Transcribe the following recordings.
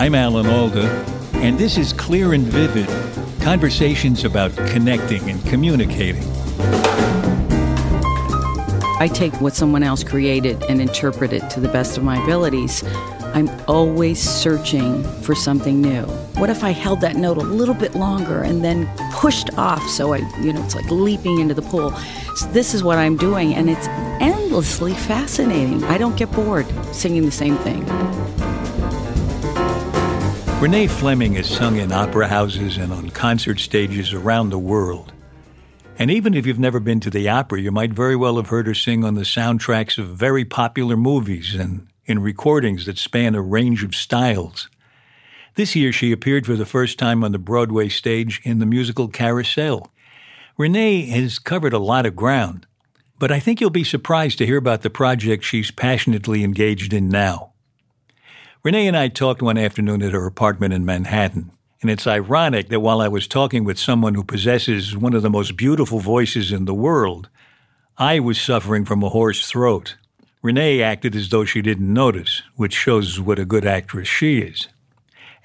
I'm Alan Alda, and this is Clear and Vivid conversations about connecting and communicating. I take what someone else created and interpret it to the best of my abilities. I'm always searching for something new. What if I held that note a little bit longer and then pushed off so I, you know, it's like leaping into the pool. So this is what I'm doing, and it's endlessly fascinating. I don't get bored singing the same thing. Renee Fleming has sung in opera houses and on concert stages around the world. And even if you've never been to the opera, you might very well have heard her sing on the soundtracks of very popular movies and in recordings that span a range of styles. This year, she appeared for the first time on the Broadway stage in the musical Carousel. Renee has covered a lot of ground, but I think you'll be surprised to hear about the project she's passionately engaged in now. Renee and I talked one afternoon at her apartment in Manhattan, and it's ironic that while I was talking with someone who possesses one of the most beautiful voices in the world, I was suffering from a hoarse throat. Renee acted as though she didn't notice, which shows what a good actress she is.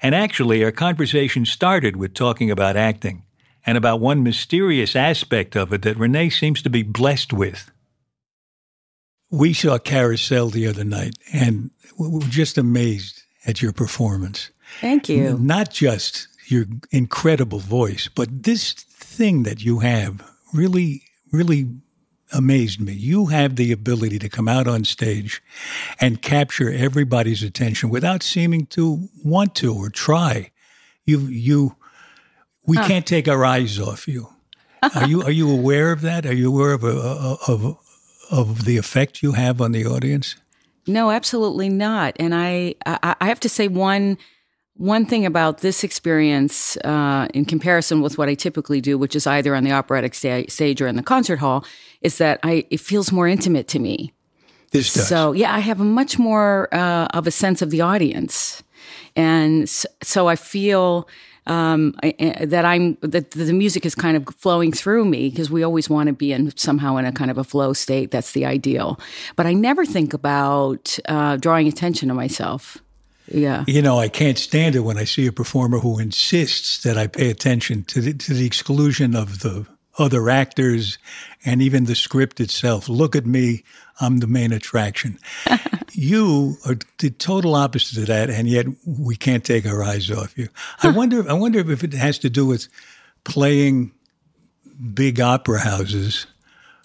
And actually, our conversation started with talking about acting and about one mysterious aspect of it that Renee seems to be blessed with. We saw Carousel the other night and we were just amazed at your performance. Thank you. Not just your incredible voice, but this thing that you have really, really amazed me. You have the ability to come out on stage and capture everybody's attention without seeming to want to or try. You, you, we Huh. can't take our eyes off you. Are you, are you aware of that? Are you aware of, a, of, of the effect you have on the audience? No, absolutely not. And I, I, I have to say one, one thing about this experience, uh, in comparison with what I typically do, which is either on the operatic sta- stage or in the concert hall, is that I, it feels more intimate to me. This does. So yeah, I have a much more uh, of a sense of the audience, and so I feel um, I, that I'm that the music is kind of flowing through me because we always want to be in somehow in a kind of a flow state. That's the ideal, but I never think about uh, drawing attention to myself. Yeah. You know, I can't stand it when I see a performer who insists that I pay attention to the, to the exclusion of the other actors and even the script itself. Look at me, I'm the main attraction. you are the total opposite of that, and yet we can't take our eyes off you. I wonder. I wonder if it has to do with playing big opera houses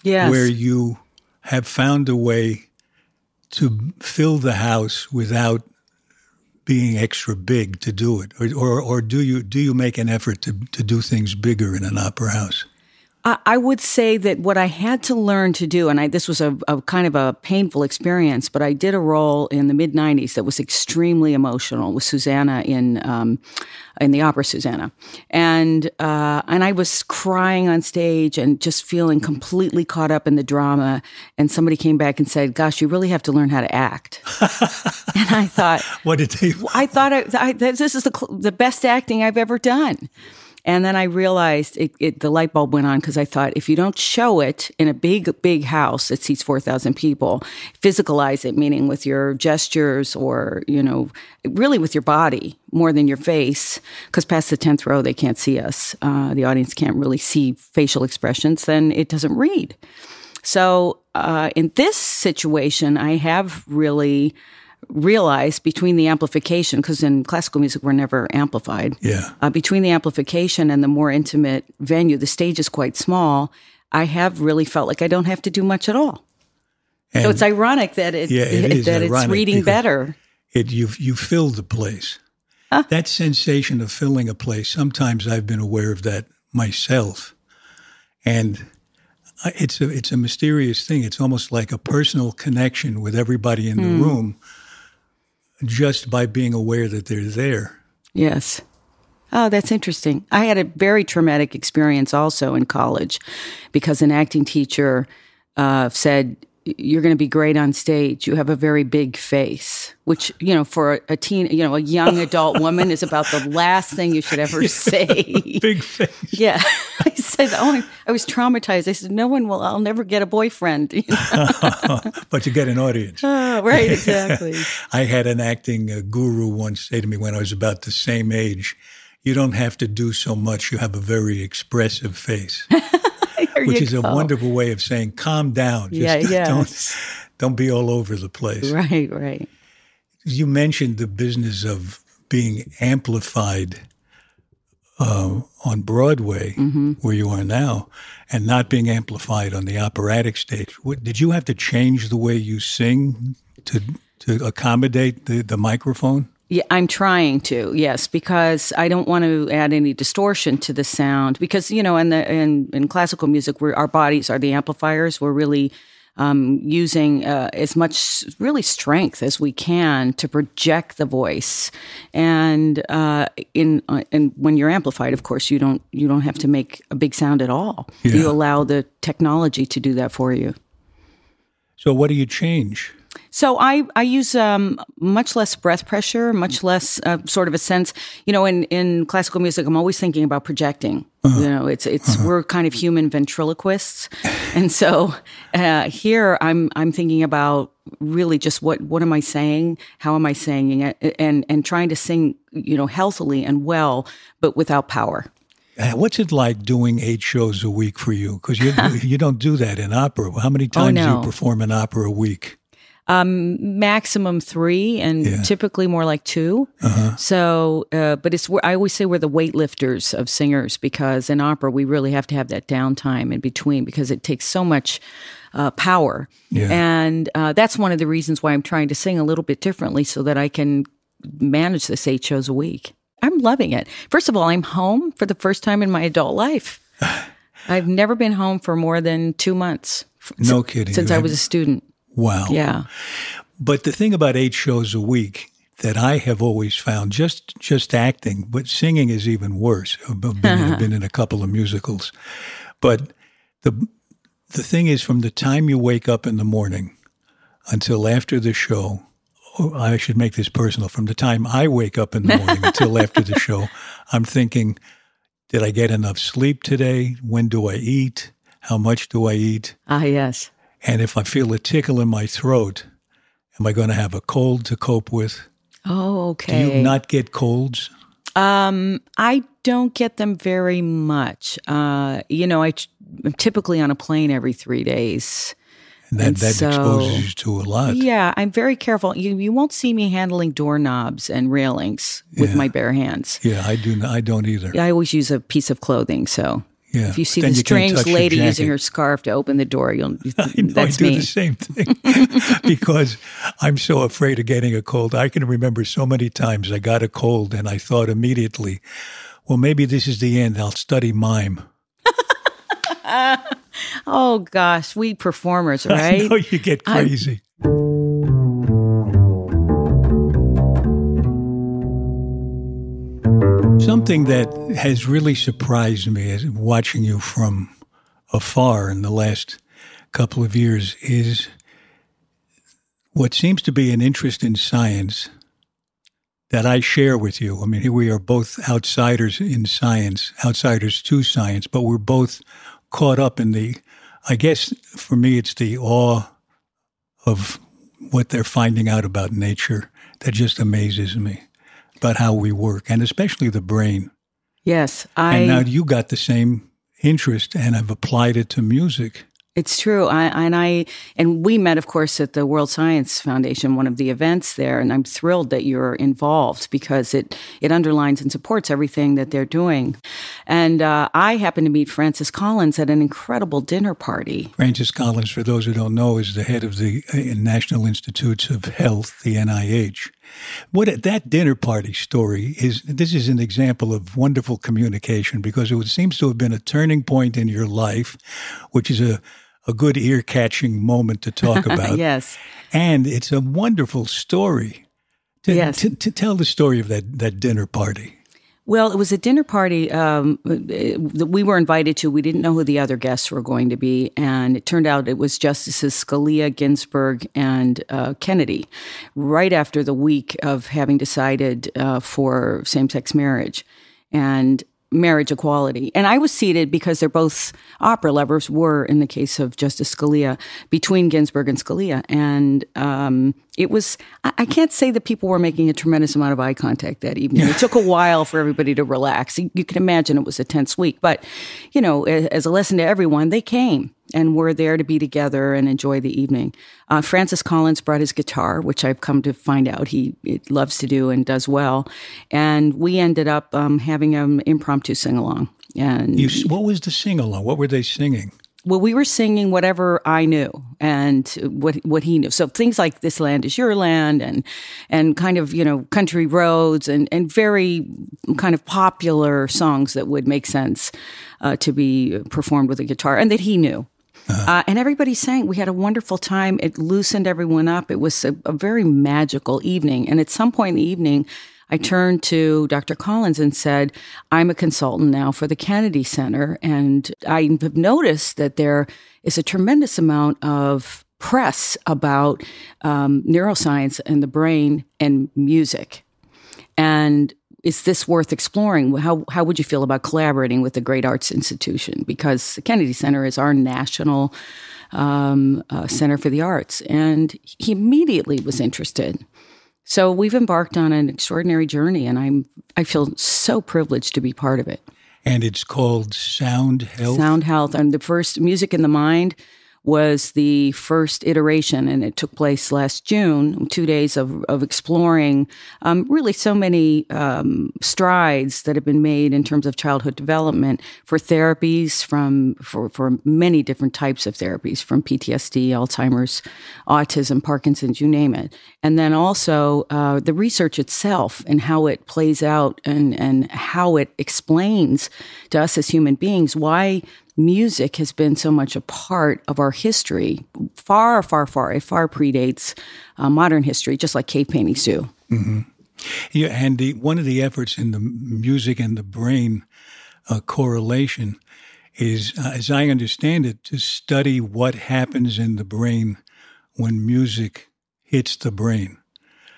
Yes. where you have found a way to fill the house without being extra big to do it, or or, or do you do you make an effort to to do things bigger in an opera house? I I would say that what I had to learn to do, and I, this was a, a kind of a painful experience, but I did a role in the mid '90s that was extremely emotional with Susannah in um, in the opera Susannah, and uh, and I was crying on stage and just feeling completely caught up in the drama. And somebody came back and said, "Gosh, you really have to learn how to act." and I thought, What did they? I thought I, I, this is the the best acting I've ever done. And then I realized it, it, the light bulb went on because I thought if you don't show it in a big, big house that seats 4,000 people, physicalize it, meaning with your gestures or, you know, really with your body more than your face, because past the 10th row, they can't see us. Uh, the audience can't really see facial expressions, then it doesn't read. So uh, in this situation, I have really realized between the amplification, because in classical music we're never amplified. Yeah. Uh, between the amplification and the more intimate venue, the stage is quite small. I have really felt like I don't have to do much at all. And so it's ironic that it, Yeah, it is that it's reading better. it you you filled the place. That sensation of filling a place. Sometimes I've been aware of that myself, and it's a it's a mysterious thing. It's almost like a personal connection with everybody in the room, just by being aware that they're there. Yes. Oh, that's interesting. I had a very traumatic experience also in college because an acting teacher uh, said, You're going to be great on stage. You have a very big face, which, you know, for a, teen, you know, a young adult woman is about the last thing you should ever say. Big face. yeah. I said, Oh, I was traumatized. I said, No one will, I'll never get a boyfriend. You know? but you get an audience. Oh, right, exactly. I had an acting uh, guru once say to me when I was about the same age, "You don't have to do so much. You have a very expressive face." There which is a wonderful way of saying calm down. Just Yeah, yes. don't don't be all over the place. Right, right. You mentioned the business of being amplified uh, on Broadway, Mm-hmm. where you are now, and not being amplified on the operatic stage. What, did you have to change the way you sing to to accommodate the, the microphone? Yeah, I'm trying to. Yes, because I don't want to add any distortion to the sound. Because you know, in the in, in classical music, where our bodies are the amplifiers, we're really um, using uh, as much really strength as we can to project the voice. And uh, in uh, and when you're amplified, of course, you don't you don't have to make a big sound at all. Yeah. You allow the technology to do that for you. So what do you change? So I I use um, much less breath pressure, much less uh, sort of a sense. You know, in in classical music, I'm always thinking about projecting. You know, it's it's we're kind of human ventriloquists, and so uh, here I'm I'm thinking about really just what what am I saying? How am I saying it? And and trying to sing you know healthily and well, but without power. Uh, What's it like doing eight shows a week for you? Because you you don't do that in opera. How many times do Oh, no. you perform an opera a week? Maximum three and Yeah. typically more like 2 So, uh, but it's where I always say we're the weightlifters of singers because in opera we really have to have that downtime in between because it takes so much uh, power. Yeah. And uh, that's one of the reasons why I'm trying to sing a little bit differently so that I can manage this eight shows a week. I'm loving it. First of all, I'm home for the first time in my adult life. I've never been home for more than two months. No kidding. Since I was a student. Wow. Yeah. But the thing about eight shows a week that I have always found just just acting, but singing is even worse. I've been, I've been in a couple of musicals, but the the thing is, from the time you wake up in the morning until after the show, or I should make this personal. From the time I wake up in the morning until after the show, I'm thinking, did I get enough sleep today? When do I eat? How much do I eat? Ah, yes. And if I feel a tickle in my throat, am I going to have a cold to cope with? Oh, okay. Do you not get colds? Um, I don't get them very much. Uh, you know, I, am typically on a plane every three days. And that, And that so- exposes you to a lot. Yeah, I'm very careful. You you won't see me handling doorknobs and railings with Yeah. my bare hands. Yeah, I do. I don't either. I always use a piece of clothing. So Yeah. if you see Then the you strange lady using her scarf to open the door, you'll I know, that's I do me. the same thing because I'm so afraid of getting a cold. I can remember so many times I got a cold and I thought immediately, well, maybe this is the end. I'll study mime. oh gosh, we performers, I right? know you get crazy. Something that has really surprised me as watching you from afar in the last couple of years is what seems to be an interest in science that I share with you. I mean, here we are both outsiders in science, outsiders to science, but we're both caught up in the, I guess for me, it's the awe of what they're finding out about nature that just amazes me about how we work and especially the brain. yes, I. and now you got the same interest and have applied it to music. It's true. I, and I and we met, of course, at the World Science Foundation, one of the events there, and I'm thrilled that you're involved because it it underlines and supports everything that they're doing. And uh, I happened to meet Francis Collins at an incredible dinner party. Francis Collins, for those who don't know, is the head of the uh, National Institutes of Health, the NIH. What that dinner party story is, this is an example of wonderful communication because it seems to have been a turning point in your life, which is a, a good ear catching moment to talk about. yes. And it's a wonderful story. To, Yes. to, to tell the story of that, that dinner party. Well, it was a dinner party um, that we were invited to. We didn't know who the other guests were going to be, and it turned out it was Justices Scalia, Ginsburg, and uh, Kennedy, right after the week of having decided uh, for same-sex marriage and marriage equality. And I was seated because they're both opera lovers. Were in the case of Justice Scalia between Ginsburg and Scalia, and um, it was. I, I can't say that people were making a tremendous amount of eye contact that evening. It took a while for everybody to relax. You, you can imagine it was a tense week, but you know, a- as a lesson to everyone, they came and were there to be together and enjoy the evening. Uh, Francis Collins brought his guitar, which I've come to find out he loves to do and does well, and we ended up um, having an impromptu sing along. And You, what was the sing along? What were they singing? well, we were singing whatever I knew and what what he knew. So things like "This Land Is Your Land" and and kind of you know country roads and and very kind of popular songs that would make sense uh, to be performed with a guitar and that he knew. Uh, and everybody sang. We had a wonderful time. It loosened everyone up. It was a, a very magical evening. And at some point in the evening, I turned to Dr. Collins and said, I'm a consultant now for the Kennedy Center. And I have noticed that there is a tremendous amount of press about um, neuroscience and the brain and music. And is this worth exploring? How, how would you feel about collaborating with the Great Arts Institution? Because the Kennedy Center is our national um, uh, center for the arts. And he immediately was interested. So we've embarked on an extraordinary journey, and I'm I feel so privileged to be part of it. And it's called Sound Health. Sound Health, and the first Music in the Mind was the first iteration, and it took place last June. Two days of of exploring um, really so many um, strides that have been made in terms of childhood development for therapies from for for many different types of therapies, from PTSD, Alzheimer's, autism, Parkinson's, you name it, and then also uh, the research itself and how it plays out and and how it explains to us as human beings why music has been so much a part of our history, far, far, far. It far predates uh, modern history, just like cave paintings do. Yeah, and the, one of the efforts in the music and the brain uh, correlation is, uh, as I understand it, to study what happens in the brain when music hits the brain.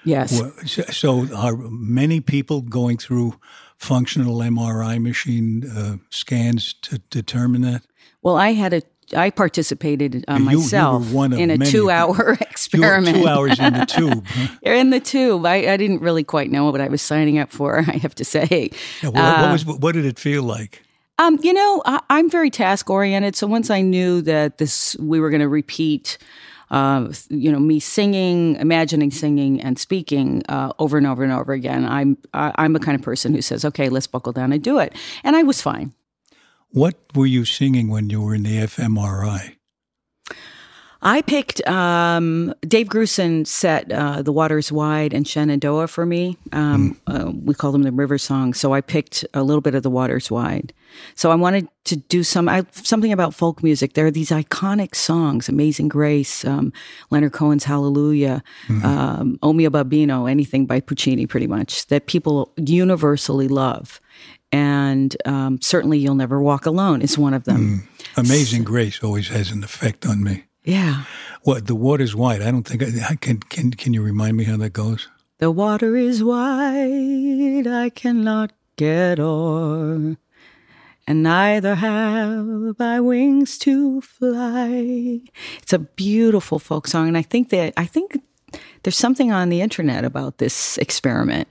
Yes. So, so are many people going through functional MRI machine uh, scans to determine that? Well, I had a I participated uh, You- you myself one in a two-hour experiment. two hours in the tube. huh? in the tube. I, I didn't really quite know what I was signing up for. I have to say. Yeah, what, what was what did it feel like? Um, you know, I, I'm very task oriented. So once I knew that this, we were going to repeat, you know, me singing, imagining singing, and speaking uh, over and over and over again. I'm I'm the kind of person who says, "Okay, let's buckle down and do it," and I was fine. What were you singing when you were in the fMRI? I picked um, Dave Grusin set uh, "The Waters Wide" and "Shenandoah" for me. Um, Mm. uh, we call them the river songs, so I picked a little bit of "The Waters Wide." So I wanted to do some I, something about folk music. There are these iconic songs: "Amazing Grace," um, Leonard Cohen's "Hallelujah," Mm-hmm. um, "O mio Babbino," anything by Puccini, pretty much that people universally love. And um, certainly, "You'll Never Walk Alone" is one of them. Amazing Grace always has an effect on me. Yeah. What the water's wide. I don't think I, I can. Can can you remind me how that goes? The water is wide, I cannot get o'er, and neither have I wings to fly. It's a beautiful folk song, and I think that I think there's something on the internet about this experiment,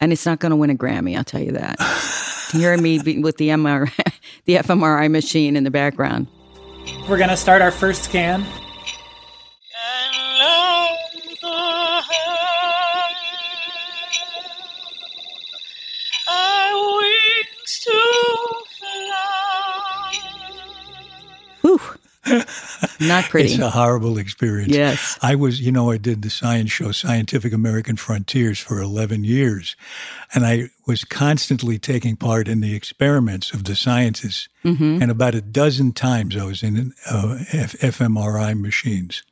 and it's not going to win a Grammy. I'll tell you that. Hearing me with the MR, the fMRI machine in the background. We're to start our first scan. Not pretty. It's a horrible experience. Yes. I was, you know, I did the science show, Scientific American Frontiers, for 11 years. And I was constantly taking part in the experiments of the scientists. Mm-hmm. And about a dozen times I was in uh, F- fMRI machines.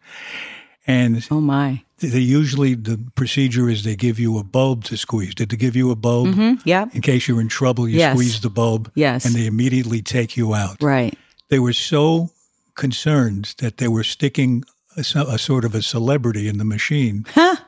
And oh my. they usually, the procedure is they give you a bulb to squeeze. Did they give you a bulb? Mm-hmm. Yep. In case you're in trouble, you Yes. squeeze the bulb. Yes. And they immediately take you out Right. they were so concerned that they were sticking a, a sort of a celebrity in the machine,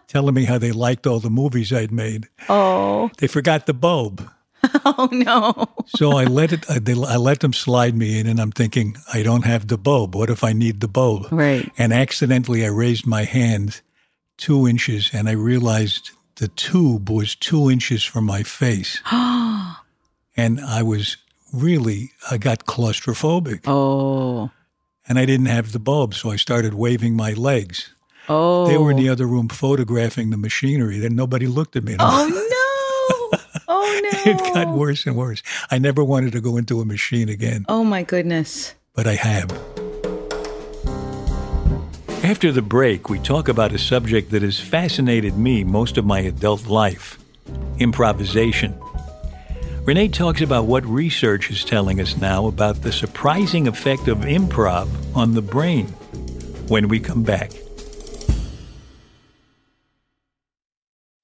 telling me how they liked all the movies I'd made. Oh. They forgot the bulb. Oh no. So I let it. I, they, I let them slide me in, and I'm thinking, I don't have the bulb. What if I need the bulb? Right. And accidentally, I raised my hand two inches, and I realized the tube was two inches from my face, and I was really. I got claustrophobic. Oh. And I didn't have the bulb, so I started waving my legs. Oh. They were in the oh. other room photographing the machinery. Then nobody looked at me. Oh no. Oh no. it got worse and worse. I never wanted to go into a machine again, Oh my goodness. but I have. After the break, we talk about a subject that has fascinated me most of my adult life improvisation. Renee talks about what research is telling us now about the surprising effect of improv on the brain when we come back.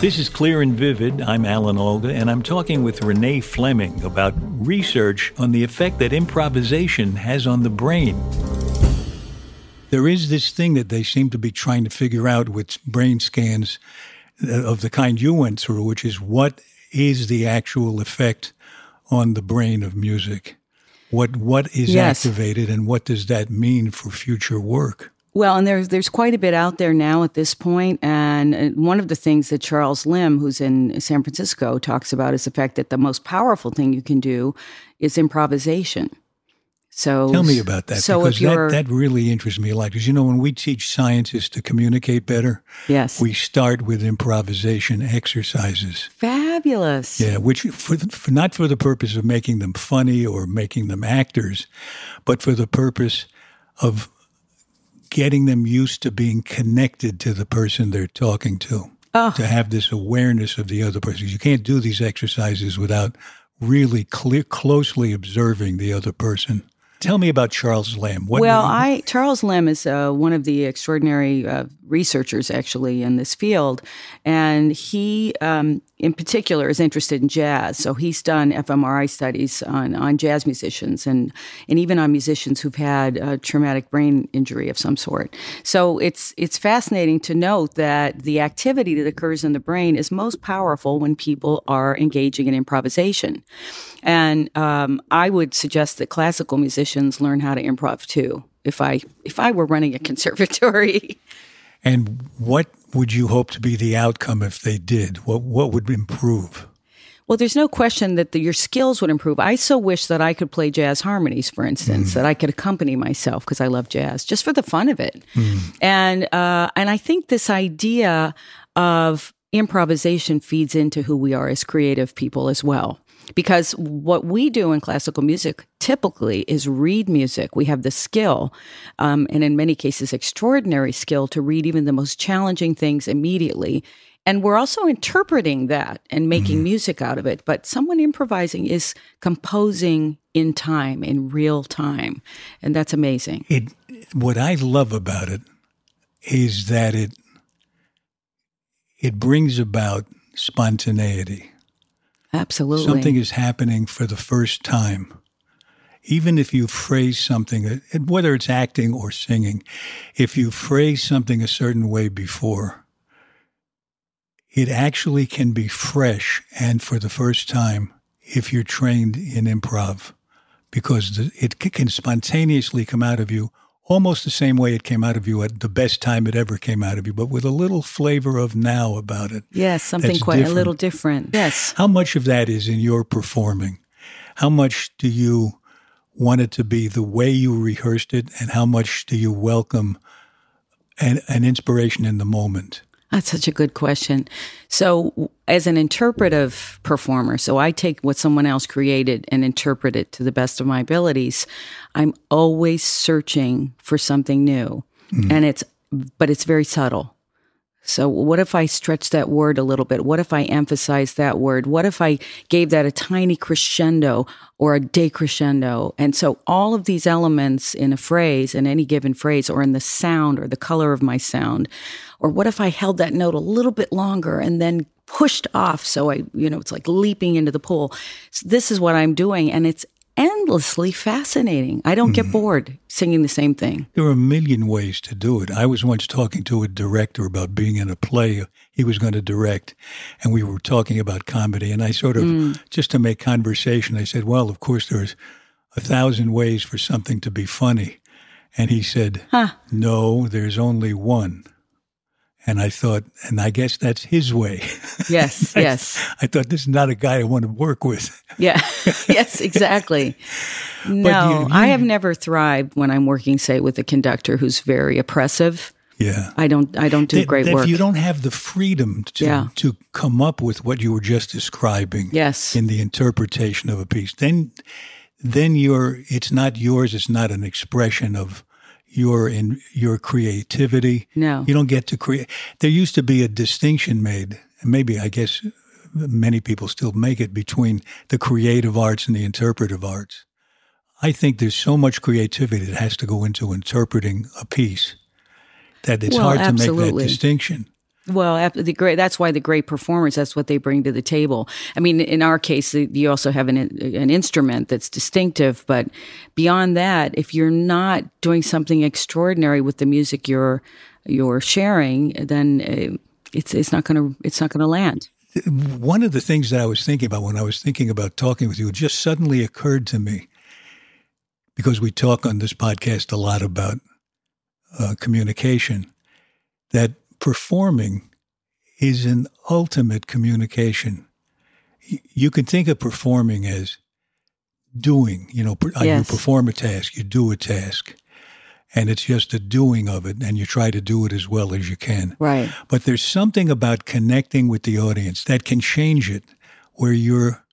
This is Clear and Vivid. I'm Alan Alda, and I'm talking with Renee Fleming about research on the effect that improvisation has on the brain. There is this thing that they seem to be trying to figure out with brain scans uh, of the kind you went through, which is what is the actual effect on the brain of music? What what is Yes. activated, and what does that mean for future work? Well, and there's there's quite a bit out there now at this point, and uh, one of the things that Charles Limb, who's in San Francisco, talks about is the fact that the most powerful thing you can do is improvisation. So Tell me about that So because that, that really interests me a lot. Because you know, when we teach scientists to communicate better, yes, we start with improvisation exercises. fabulous. Yeah, which for, for not for the purpose of making them funny or making them actors, but for the purpose of getting them used to being connected to the person they're talking to. Oh. to have this awareness of the other person. You can't do these exercises without really clear, closely observing the other person. Tell me about Charles Limb. What, well, I Charles Limb is uh, one of the extraordinary uh, researchers actually in this field, and he, um, in particular, is interested in jazz. So he's done fMRI studies on on jazz musicians and and even on musicians who've had a traumatic brain injury of some sort. So it's it's fascinating to note that the activity that occurs in the brain is most powerful when people are engaging in improvisation. And um, I would suggest that classical musicians learn how to improv too. If I if I were running a conservatory, and what would you hope to be the outcome if they did? What what would improve? well, there's no question that the, your skills would improve. I so wish that I could play jazz harmonies, for instance, that I could accompany myself because I love jazz, just for the fun of it. And uh, and I think this idea of improvisation feeds into who we are as creative people as well. Because what we do in classical music typically is read music. We have the skill, um, and in many cases, extraordinary skill to read even the most challenging things immediately. And we're also interpreting that and making music out of it. But someone improvising is composing in time, in real time. And that's amazing. It what I love about it is that it it brings about spontaneity. Absolutely. Something is happening for the first time. Even if you phrase something, uh, whether it's acting or singing, if you phrase something a certain way before, it actually can be fresh and for the first time if you're trained in improv because it can spontaneously come out of you almost the same way it came out of you at the best time it ever came out of you, but with a little flavor of now about it. yes, something quite a little different. Yes. How much of that is in your performing? How much do you want it to be the way you rehearsed it, and how much do you welcome an, an inspiration in the moment? That's such a good question. So, as an interpretive performer, so I take what someone else created and interpret it to the best of my abilities. I'm always searching for something new, mm-hmm. and it's, but it's very subtle. So, what if I stretch that word a little bit? What if I emphasize that word? What if I gave that a tiny crescendo or a decrescendo? And so, all of these elements in a phrase, in any given phrase, or in the sound or the color of my sound, or what if I held that note a little bit longer and then pushed off? So, I, you know, it's like leaping into the pool. So this is what I'm doing. And it's endlessly fascinating. I don't get hmm. bored singing the same thing. There are a million ways to do it. I was once talking to a director about being in a play he was going to direct, and we were talking about comedy. And I sort of, hmm. just to make conversation, I said, Well, of course, there's a thousand ways for something to be funny. And he said, No, there's only one. And I thought, and I guess that's his way. Yes, yes. I thought, this is not a guy I want to work with. Yeah. yes, exactly. No, you- I have never thrived when I'm working, say, with a conductor who's very oppressive. Yeah. I don't. I don't do That- great that work. If you don't have the freedom to Yeah. to come up with what you were just describing, Yes. in the interpretation of a piece, then then you're it's not yours. It's not an expression of your in your creativity. No. you don't get to create. There used to be a distinction made, and maybe I guess many people still make it between the creative arts and the interpretive arts. I think there's so much creativity that has to go into interpreting a piece that it's Well, hard to make that distinction. Well, the great. That's why the great performers. That's what they bring to the table. I mean, in our case, you also have an an instrument that's distinctive. But beyond that, if you're not doing something extraordinary with the music you're you're sharing, then uh, it's it's not going to it's not going to land. One of the things that I was thinking about when I was thinking about talking with you, it just suddenly occurred to me because we talk on this podcast a lot about uh, communication, that performing is an ultimate communication. You can think of performing as doing, you know, uh, Yes. you perform a task, you do a task, and it's just a doing of it, and you try to do it as well as you can. Right. But there's something about connecting with the audience that can change it where you're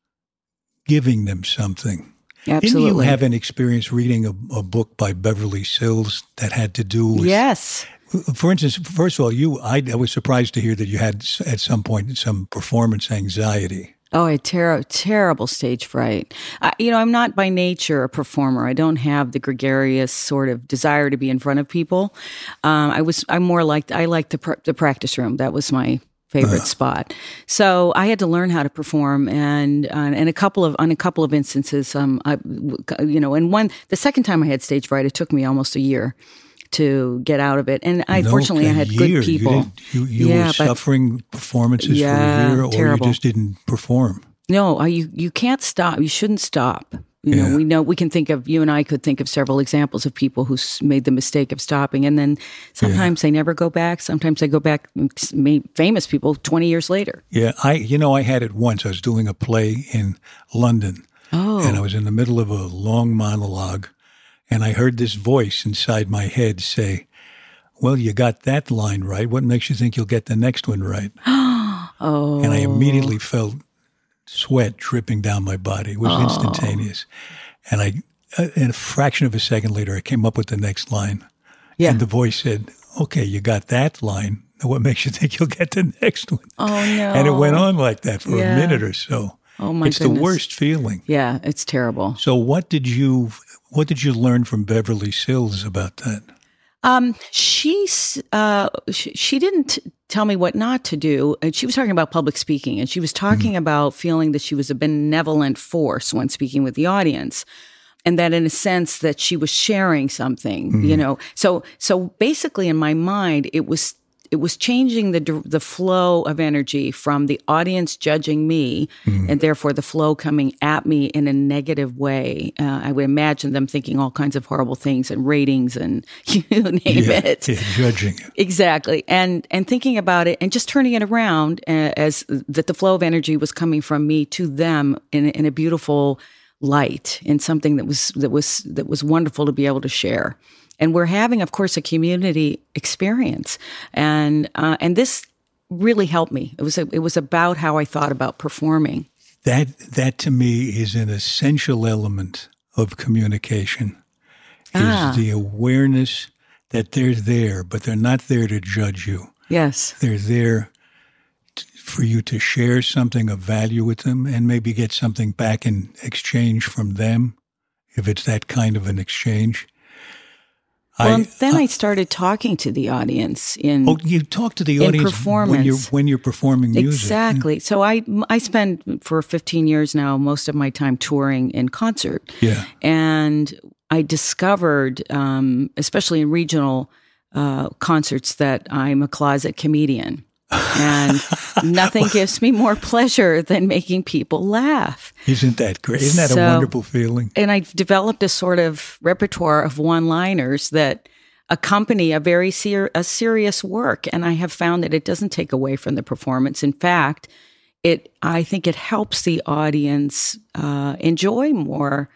giving them something. Absolutely. Didn't you have an experience reading a, a book by Beverly Sills that had to do with Yes. For instance, first of all, you I, I was surprised to hear that you had at some point some performance anxiety. Oh, I had ter- terrible stage fright. I, you know, I'm not by nature a performer. I don't have the gregarious sort of desire to be in front of people. Um, I was, I'm more like, I like the, pr- the practice room. That was my favorite spot. So I had to learn how to perform, and uh, and a couple of on a couple of instances, um, I, you know, and one the second time I had stage fright, it took me almost a year to get out of it. And I No, fortunately I had year. good people. didn't- You, you, Yeah, were suffering performances Yeah, for a year, or terrible. you just didn't perform. No, you you can't stop. You shouldn't stop. You know, Yeah. we know we can think of you and I could think of several examples of people who made the mistake of stopping, and then sometimes they never go back. Sometimes they go back. Famous people twenty years later. Yeah, I you know I had it once. I was doing a play in London, Oh, and I was in the middle of a long monologue, and I heard this voice inside my head say, "Well, you got that line right. What makes you think you'll get the next one right?" oh, And I immediately oh. felt sweat dripping down my body. It was Oh. instantaneous, and I, uh, in a fraction of a second later, I came up with the next line. yeah. And the voice said, Okay, you got that line. Now what makes you think you'll get the next one? oh no, And it went on like that for Yeah. a minute or so. Oh my it's goodness. the worst feeling. Yeah, it's terrible. So what did you what did you learn from Beverly Sills about that? Um, she's uh, she, she didn't tell me what not to do, and she was talking about public speaking, and she was talking about feeling that she was a benevolent force when speaking with the audience, and that in a sense that she was sharing something, you know. So so basically, in my mind, it was it was changing the the flow of energy from the audience judging me, and therefore the flow coming at me in a negative way. Uh, I would imagine them thinking all kinds of horrible things and ratings and you name it. yeah, judging it. Exactly, and and thinking about it and just turning it around uh, as that the flow of energy was coming from me to them in in a beautiful light, in something that was that was that was wonderful to be able to share. And we're having, of course, a community experience, and uh, and this really helped me. It was a, it was about how I thought about performing. That that to me is an essential element of communication. Is Ah. the awareness that they're there, but they're not there to judge you. Yes, They're there t- for you to share something of value with them and maybe get something back in exchange from them, if it's that kind of an exchange. Well, I, then I started talking to the audience in oh, you talk to the audience when you're when you're performing music. Exactly. So I I spend for 15 years now most of my time touring in concert. Yeah. And I discovered, um, especially in regional uh, concerts, that I'm a closet comedian. And nothing gives me more pleasure than making people laugh. Isn't that great? Isn't that a wonderful feeling? And I've developed a sort of repertoire of one-liners that accompany a very ser- a serious work, and I have found that it doesn't take away from the performance. In fact, it I think it helps the audience uh, enjoy more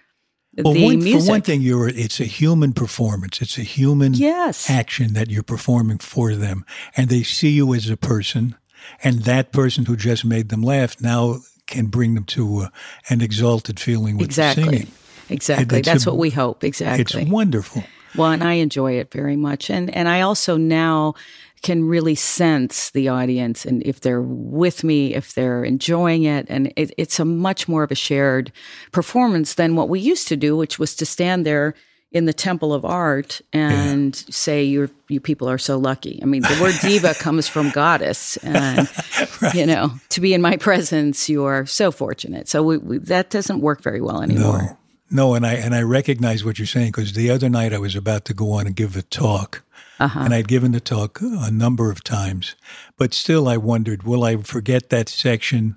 Well, the one, music. for one thing, you're it's a human performance. It's a human Yes. action that you're performing for them, and they see you as a person, and that person who just made them laugh now can bring them to uh, an exalted feeling with exactly, singing. exactly. That's a- what we hope. Exactly. It's wonderful. Well, and I enjoy it very much. And and I also now can really sense the audience and if they're with me, if they're enjoying it. And it, it's a much more of a shared performance than what we used to do, which was to stand there in the temple of art and say you're you people are so lucky. I mean, the word diva comes from goddess, and you know, to be in my presence, you are so fortunate. So we, we, that doesn't work very well anymore. No, no, and I and I recognize what you're saying because the other night I was about to go on and give a talk, Uh-huh. and I'd given the talk a number of times, but still I wondered, will I forget that section?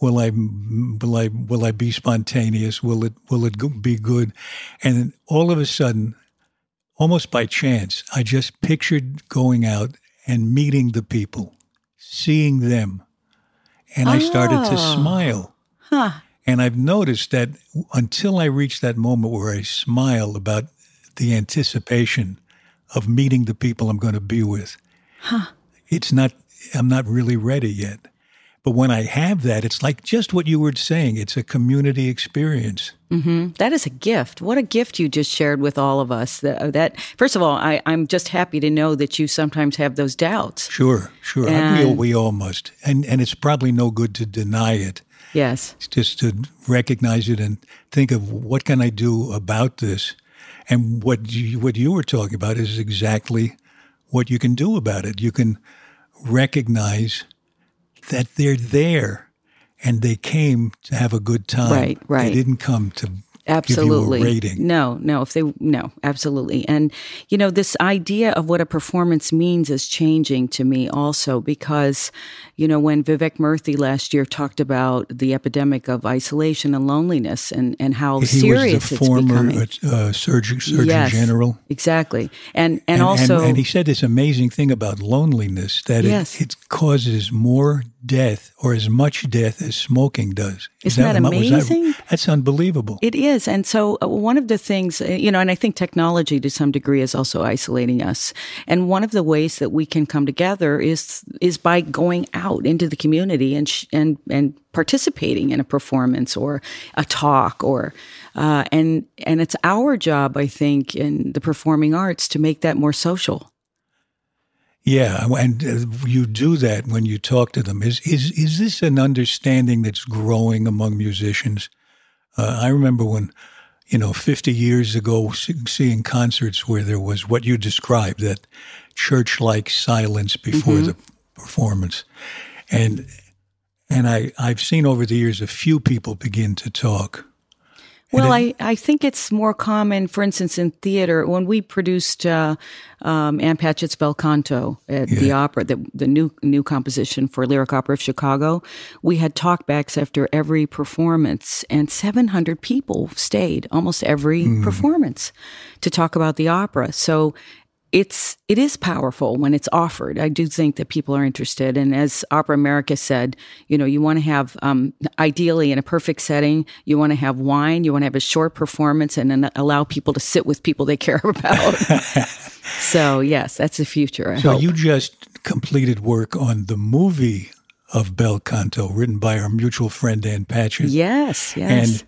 Will I will I will I be spontaneous? Will it will it be good? And then all of a sudden, almost by chance, I just pictured going out and meeting the people, seeing them, and I started to Oh. smile. Huh. And I've noticed that until I reach that moment where I smile about the anticipation of meeting the people I'm going to be with, it's not, I'm not really ready yet. But when I have that, it's like just what you were saying. It's a community experience. Mm-hmm. That is a gift. What a gift you just shared with all of us. That, that first of all, I, I'm just happy to know that you sometimes have those doubts. Sure, sure. And- we, all, we all must. And, and it's probably no good to deny it. Yes. It's just to recognize it and think of what can I do about this. And what you, what you were talking about is exactly what you can do about it. You can recognize that they're there and they came to have a good time. Right, right. They didn't come to Absolutely. give you a rating. No, no, if they no, absolutely. And you know, this idea of what a performance means is changing to me also because you know, when Vivek Murthy last year talked about the epidemic of isolation and loneliness and and how He serious was the it's former becoming. uh, surgeon, surgeon Yes, general. Exactly. And and, also and, he said this amazing thing about loneliness that Yes. it, it causes more death or as much death as smoking does. Is Isn't that was amazing? that's unbelievable. It is. And so, uh, one of the things, uh, you know, and I think technology to some degree is also isolating us. And one of the ways that we can come together is, is by going out into the community and, sh- and, and participating in a performance or a talk or, uh, and, and it's our job, I think, in the performing arts to make that more social. Yeah, and uh, you do that when you talk to them. Is is is this an understanding that's growing among musicians? Uh, I remember when, you know, fifty years ago, seeing concerts where there was what you described that church-like silence before Mm-hmm. the performance, and and I I've seen over the years a few people begin to talk. Well, I, I think it's more common, for instance, in theater. When we produced uh, um, Ann Patchett's Bel Canto at the opera, the, the new new composition for Lyric Opera of Chicago, we had talkbacks after every performance, and 700 people stayed almost every performance to talk about the opera. So it's it is powerful when it's offered. I do think that people are interested, and as Opera America said, you know, you want to have um, ideally in a perfect setting, you want to have wine, you want to have a short performance, and then allow people to sit with people they care about. so yes, that's the future. I So hope. you just completed work on the movie of Bel Canto, written by our mutual friend Ann Patchett. yes, yes.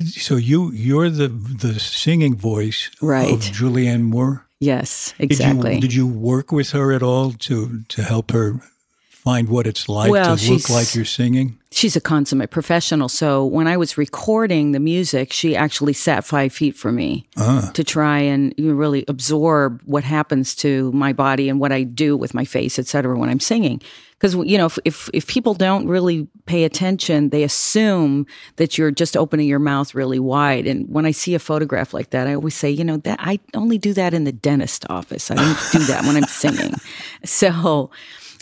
And so you you're the the singing voice Right. of Julianne Moore. Yes, Did exactly. you did you work with her at all to to help her find what it's like Well, to look like you're singing? She's a consummate professional. So when I was recording the music, she actually sat five feet from me ah. to try and really absorb what happens to my body and what I do with my face, et cetera, when I'm singing. Because you know, if, if if people don't really pay attention, they assume that you're just opening your mouth really wide. And when I see a photograph like that, I always say, you know, that I only do that in the dentist office. I don't do that when I'm singing. So.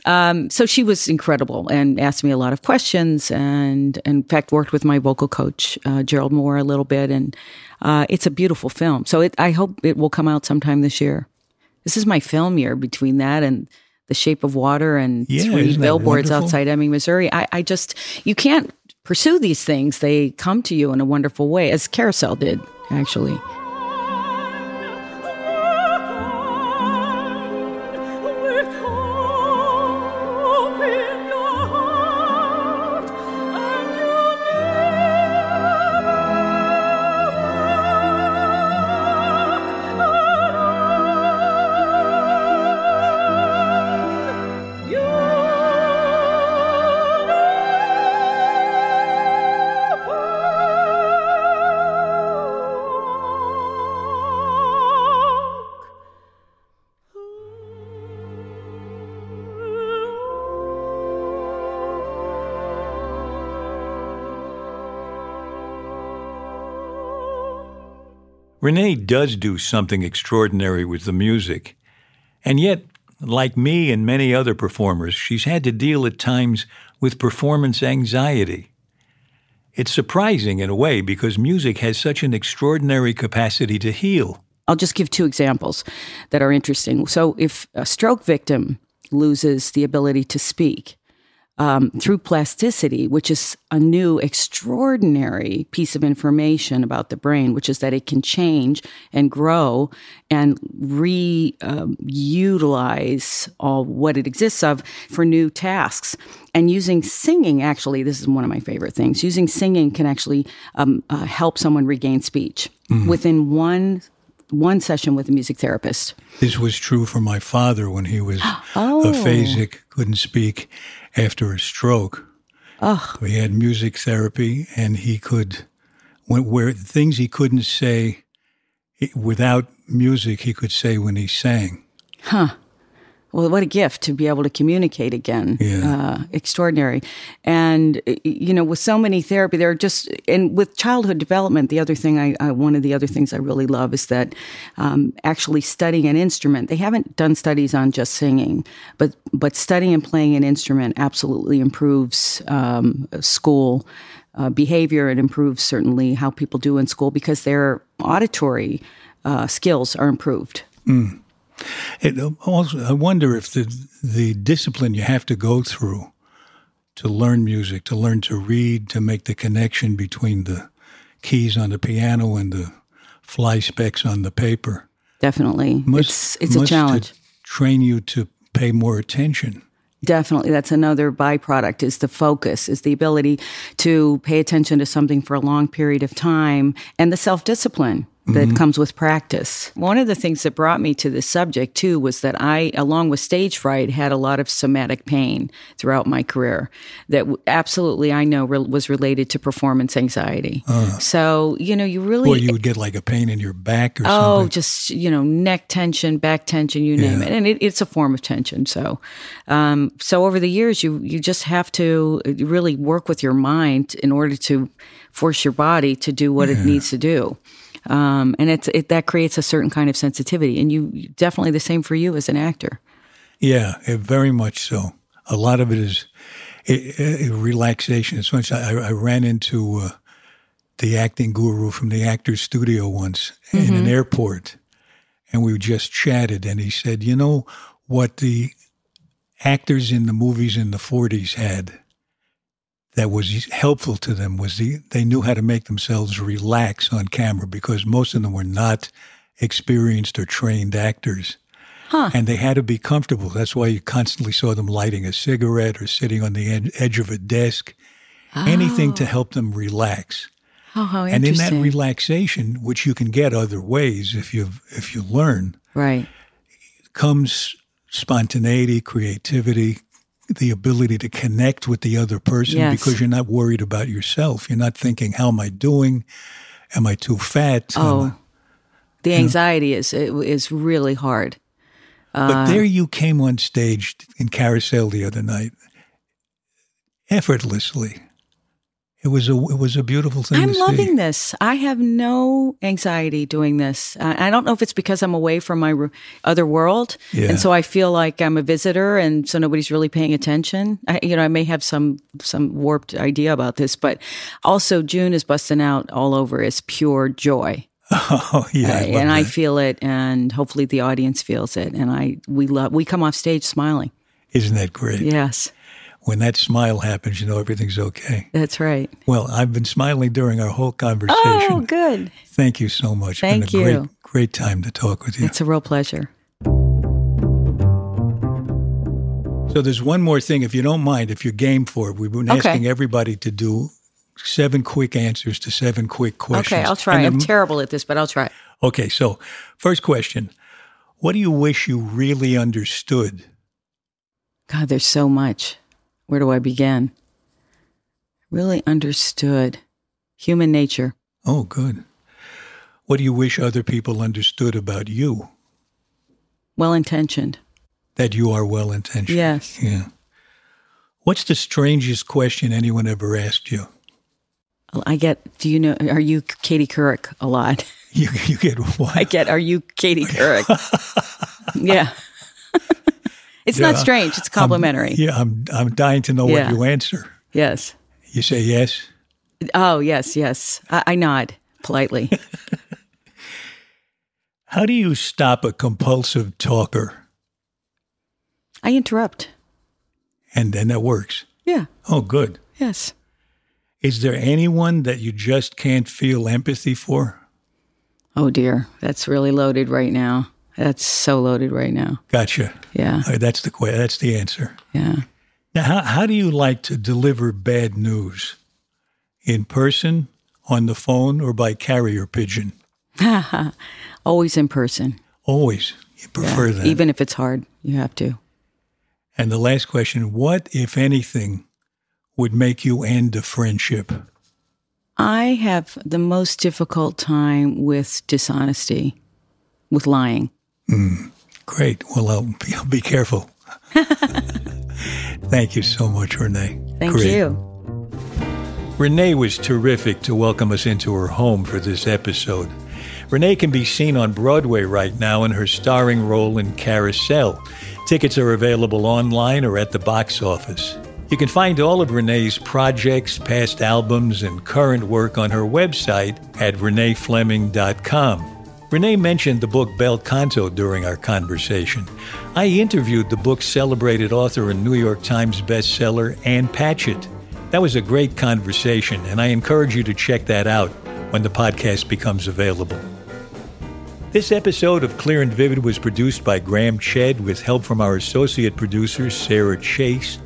Um, so she was incredible and asked me a lot of questions and, in fact, worked with my vocal coach, uh, Gerald Moore, a little bit. And uh, it's a beautiful film. So it, I hope it will come out sometime this year. This is my film year between that and The Shape of Water and Yeah, three billboards wonderful? outside Ebbing, Missouri. I, I just, you can't pursue these things. They come to you in a wonderful way, as Carousel did, actually. Renee does do something extraordinary with the music. And yet, like me and many other performers, she's had to deal at times with performance anxiety. It's surprising in a way because music has such an extraordinary capacity to heal. I'll just give two examples that are interesting. So, if a stroke victim loses the ability to speak, um, through plasticity, which is a new extraordinary piece of information about the brain, which is that it can change and grow and reutilize um, all what it exists of for new tasks. And using singing, actually, this is one of my favorite things. Using singing can actually um, uh, help someone regain speech mm-hmm. within one one session with a music therapist. This was true for my father when he was oh. aphasic, couldn't speak after a stroke. Oh. He had music therapy, and he could, when, where things he couldn't say without music, he could say when he sang. Huh well, what a gift to be able to communicate again. Yeah. Uh, extraordinary. And, you know, with so many therapy, there are just, and with childhood development, the other thing I, I one of the other things I really love is that um, actually studying an instrument, they haven't done studies on just singing, but, but studying and playing an instrument absolutely improves um, school. Uh, behavior and improves certainly how people do in school because their auditory uh, skills are improved. Mm. It also, I wonder if the the discipline you have to go through to learn music, to learn to read, to make the connection between the keys on the piano and the fly specks on the paper. Definitely, must, it's it's a challenge. train you to pay more attention. Definitely, that's another byproduct. Is the focus, is the ability to pay attention to something for a long period of time, and the self discipline that mm-hmm. comes with practice. One of the things that brought me to this subject too was that I, along with stage fright, had a lot of somatic pain throughout my career that absolutely I know re- was related to performance anxiety. Uh, so, you know, you really. Or you would get like a pain in your back or oh, something. Oh, just, you know, neck tension, back tension, you name yeah. it. And it, it's a form of tension. So, um, so over the years, you, you just have to really work with your mind in order to force your body to do what yeah. it needs to do. Um, and it's it, that creates a certain kind of sensitivity, and you definitely the same for you as an actor. Yeah, very much so. A lot of it is it, it, relaxation. As much. I, I ran into uh, the acting guru from the Actors Studio once mm-hmm. in an mm-hmm. airport, and we just chatted, and he said, "You know what the actors in the movies in the '40s had." That was helpful to them was the, they knew how to make themselves relax on camera because most of them were not experienced or trained actors. Huh. And they had to be comfortable. That's why you constantly saw them lighting a cigarette or sitting on the ed- edge of a desk, oh. anything to oh. help them relax. Oh, how and in that relaxation, which you can get other ways if you if you learn, right, comes spontaneity, creativity, the ability to connect with the other person yes. because you're not worried about yourself. You're not thinking, "How am I doing? Am I too fat?" Oh, the anxiety know? is is really hard. But uh, there you came on stage in Carousel the other night, effortlessly. It was a it was a beautiful thing. I'm loving see. this. I have no anxiety doing this. I don't know if it's because I'm away from my other world, yeah. and so I feel like I'm a visitor, and so nobody's really paying attention. I, you know, I may have some some warped idea about this, but also June is busting out all over as pure joy. Oh yeah, uh, I and that. I feel it, and hopefully the audience feels it, and I we love we come off stage smiling. Isn't that great? Yes when that smile happens, you know everything's okay. That's right. Well, I've been smiling during our whole conversation. Oh, good. Thank you so much. Thank it's been a you. Great, great time to talk with you. It's a real pleasure. So there's one more thing, if you don't mind, if you're game for it. We've been okay. asking everybody to do seven quick answers to seven quick questions. Okay, I'll try. I'm terrible at this, but I'll try. Okay, so first question. What do you wish you really understood? God, there's so much where do I begin? Really understood human nature. Oh, good. What do you wish other people understood about you? Well intentioned. That you are well intentioned. Yes. Yeah. What's the strangest question anyone ever asked you? I get, do you know, are you Katie Couric a lot? You, you get what? I get, are you Katie Couric? yeah. It's yeah, not strange. It's complimentary. I'm, yeah, I'm I'm dying to know yeah. what you answer. Yes. You say yes. Oh yes, yes. I, I nod politely. How do you stop a compulsive talker? I interrupt. And then that works. Yeah. Oh, good. Yes. Is there anyone that you just can't feel empathy for? Oh dear, that's really loaded right now. That's so loaded right now. Gotcha. Yeah. Right, that's the que- That's the answer. Yeah. Now, how, how do you like to deliver bad news? In person, on the phone, or by carrier pigeon? Always in person. Always. You prefer Yeah. that. Even if it's hard, you have to. and the last question What, if anything, would make you end a friendship? I have the most difficult time with dishonesty, with lying. Mm. Great. Well, I'll be, I'll be careful. Thank you so much, Renee. Thank Great. you. Renee was terrific to welcome us into her home for this episode. Renee can be seen on Broadway right now in her starring role in Carousel. Tickets are available online or at the box office. You can find all of Renee's projects, past albums, and current work on her website at reneefleming.com. Renee mentioned the book Bel Canto during our conversation. I interviewed the book's celebrated author and New York Times bestseller, Ann Patchett. That was a great conversation, and I encourage you to check that out when the podcast becomes available. This episode of Clear and Vivid was produced by Graham Chedd with help from our associate producer, Sarah Chase.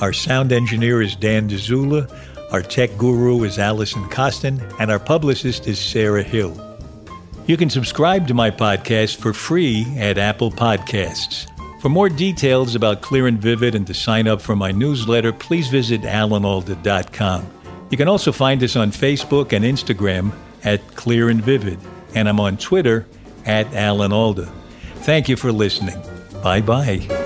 Our sound engineer is Dan Dzula. Our tech guru is Allison Costin, and our publicist is Sarah Hill. You can subscribe to my podcast for free at Apple Podcasts. For more details about Clear and Vivid and to sign up for my newsletter, please visit alanalda.com. You can also find us on Facebook and Instagram at Clear and Vivid, and I'm on Twitter at Alan Alda. Thank you for listening. Bye bye.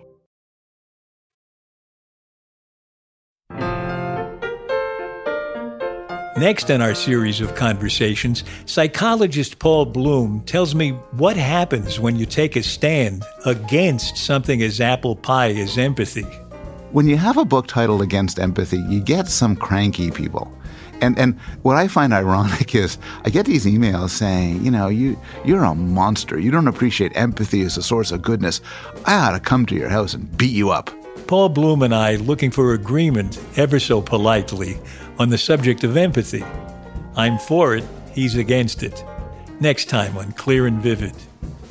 Next in our series of conversations, psychologist Paul Bloom tells me what happens when you take a stand against something as apple pie as empathy. When you have a book titled Against Empathy, you get some cranky people. And and what I find ironic is I get these emails saying, you know, you you're a monster. You don't appreciate empathy as a source of goodness. I ought to come to your house and beat you up. Paul Bloom and I looking for agreement, ever so politely, on the subject of empathy. I'm for it, he's against it. Next time on Clear and Vivid.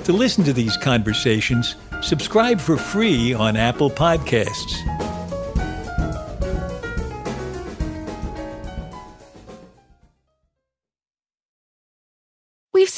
To listen to these conversations, subscribe for free on Apple Podcasts.